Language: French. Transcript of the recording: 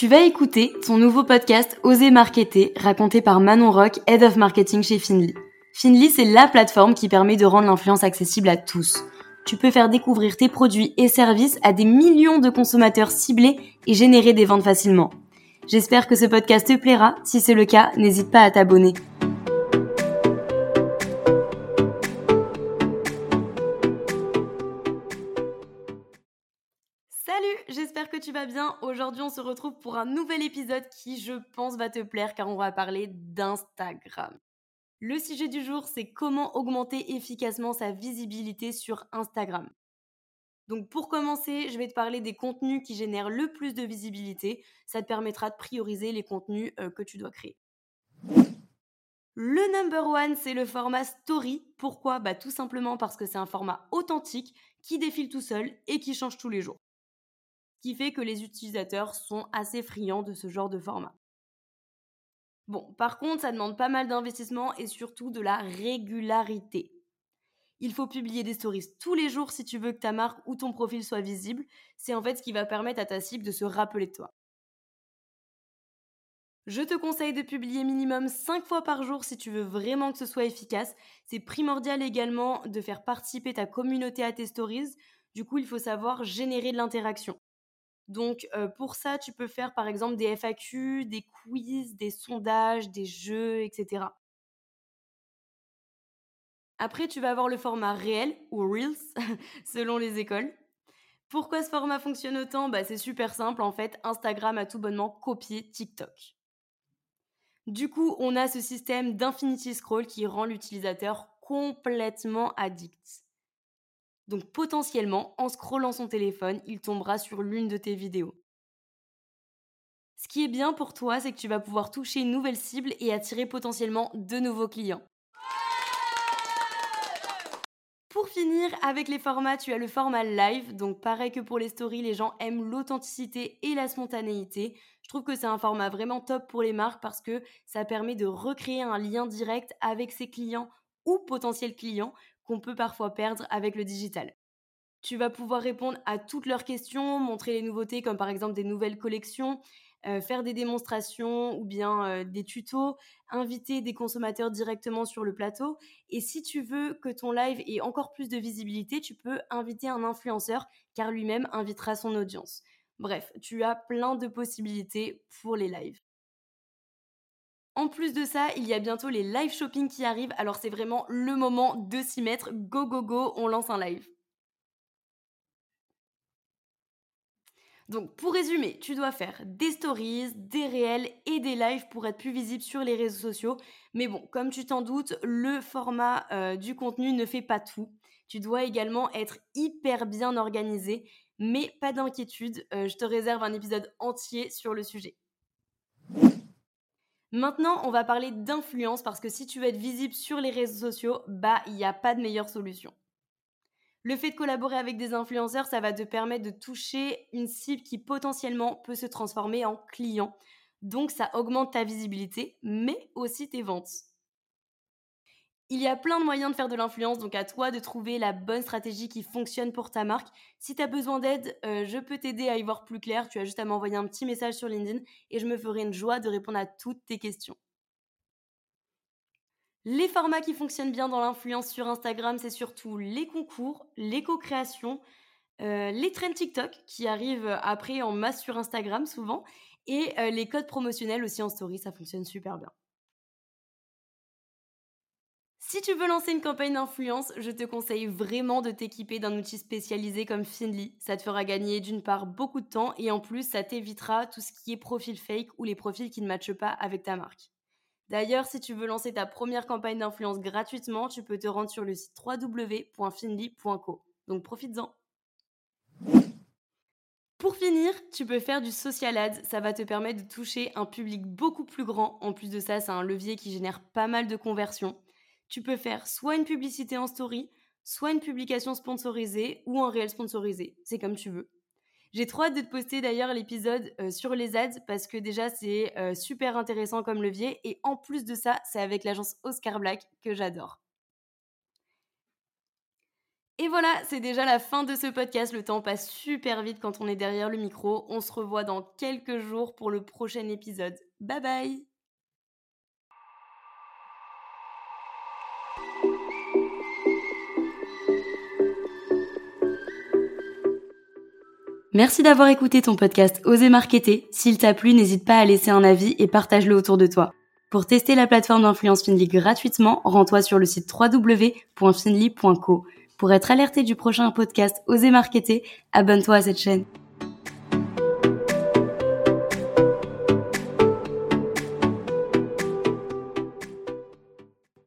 Tu vas écouter ton nouveau podcast Oser Marketer, raconté par Manon Rock, Head of Marketing chez Finly. Finly, c'est la plateforme qui permet de rendre l'influence accessible à tous. Tu peux faire découvrir tes produits et services à des millions de consommateurs ciblés et générer des ventes facilement. J'espère que ce podcast te plaira. Si c'est le cas, n'hésite pas à t'abonner. Salut, j'espère que tu vas bien. Aujourd'hui, on se retrouve pour un nouvel épisode qui, je pense, va te plaire car on va parler d'Instagram. Le sujet du jour, c'est comment augmenter efficacement sa visibilité sur Instagram. Donc pour commencer, je vais te parler des contenus qui génèrent le plus de visibilité. Ça te permettra de prioriser les contenus euh, que tu dois créer. Le number one, c'est le format story. Pourquoi? Bah, Tout simplement parce que c'est un format authentique qui défile tout seul et qui change tous les jours. Qui fait que les utilisateurs sont assez friands de ce genre de format. Bon, par contre, ça demande pas mal d'investissement et surtout de la régularité. Il faut publier des stories tous les jours si tu veux que ta marque ou ton profil soit visible. C'est en fait ce qui va permettre à ta cible de se rappeler de toi. Je te conseille de publier minimum 5 fois par jour si tu veux vraiment que ce soit efficace. C'est primordial également de faire participer ta communauté à tes stories. Du coup, il faut savoir générer de l'interaction. Donc pour ça, tu peux faire par exemple des FAQ, des quiz, des sondages, des jeux, etc. Après, tu vas avoir le format réel ou Reels, selon les écoles. Pourquoi ce format fonctionne autant? Bah, C'est super simple en fait. Instagram a tout bonnement copié TikTok. Du coup, on a ce système d'infinity scroll qui rend l'utilisateur complètement addict. Donc potentiellement, en scrollant son téléphone, il tombera sur l'une de tes vidéos. Ce qui est bien pour toi, c'est que tu vas pouvoir toucher une nouvelle cible et attirer potentiellement de nouveaux clients. Pour finir, avec les formats, tu as le format live. Donc pareil que pour les stories, les gens aiment l'authenticité et la spontanéité. Je trouve que c'est un format vraiment top pour les marques parce que ça permet de recréer un lien direct avec ses clients ou potentiels clients qu'on peut parfois perdre avec le digital. Tu vas pouvoir répondre à toutes leurs questions, montrer les nouveautés comme par exemple des nouvelles collections, euh, faire des démonstrations ou bien euh, des tutos, inviter des consommateurs directement sur le plateau. Et si tu veux que ton live ait encore plus de visibilité, tu peux inviter un influenceur car lui-même invitera son audience. Bref, tu as plein de possibilités pour les lives. En plus de ça, il y a bientôt les live shopping qui arrivent, alors c'est vraiment le moment de s'y mettre. Go go go, on lance un live. Donc pour résumer, tu dois faire des stories, des réels et des lives pour être plus visible sur les réseaux sociaux. Mais bon, comme tu t'en doutes, le format euh, du contenu ne fait pas tout. Tu dois également être hyper bien organisé, mais pas d'inquiétude, euh, je te réserve un épisode entier sur le sujet. Maintenant, on va parler d'influence parce que si tu veux être visible sur les réseaux sociaux, bah, il n'y a pas de meilleure solution. Le fait de collaborer avec des influenceurs, ça va te permettre de toucher une cible qui potentiellement peut se transformer en client. Donc, ça augmente ta visibilité, mais aussi tes ventes. Il y a plein de moyens de faire de l'influence, donc à toi de trouver la bonne stratégie qui fonctionne pour ta marque. Si tu as besoin d'aide, euh, je peux t'aider à y voir plus clair. Tu as juste à m'envoyer un petit message sur LinkedIn et je me ferai une joie de répondre à toutes tes questions. Les formats qui fonctionnent bien dans l'influence sur Instagram, c'est surtout les concours, les co-créations, euh, les trends TikTok qui arrivent après en masse sur Instagram souvent, et euh, les codes promotionnels aussi en story, ça fonctionne super bien. Si tu veux lancer une campagne d'influence, je te conseille vraiment de t'équiper d'un outil spécialisé comme Finly. Ça te fera gagner d'une part beaucoup de temps et en plus ça t'évitera tout ce qui est profil fake ou les profils qui ne matchent pas avec ta marque. D'ailleurs, si tu veux lancer ta première campagne d'influence gratuitement, tu peux te rendre sur le site www.finly.co. Donc profites-en. Pour finir, tu peux faire du social ads. Ça va te permettre de toucher un public beaucoup plus grand. En plus de ça, c'est un levier qui génère pas mal de conversions tu peux faire soit une publicité en story, soit une publication sponsorisée ou un réel sponsorisé. C'est comme tu veux. J'ai trop hâte de te poster d'ailleurs l'épisode euh, sur les ads parce que déjà c'est euh, super intéressant comme levier et en plus de ça, c'est avec l'agence Oscar Black que j'adore. Et voilà, c'est déjà la fin de ce podcast. Le temps passe super vite quand on est derrière le micro. On se revoit dans quelques jours pour le prochain épisode. Bye bye Merci d'avoir écouté ton podcast Oser Marketer. S'il t'a plu, n'hésite pas à laisser un avis et partage-le autour de toi. Pour tester la plateforme d'influence Finly gratuitement, rends-toi sur le site www.finly.co. Pour être alerté du prochain podcast Oser Marketer, abonne-toi à cette chaîne.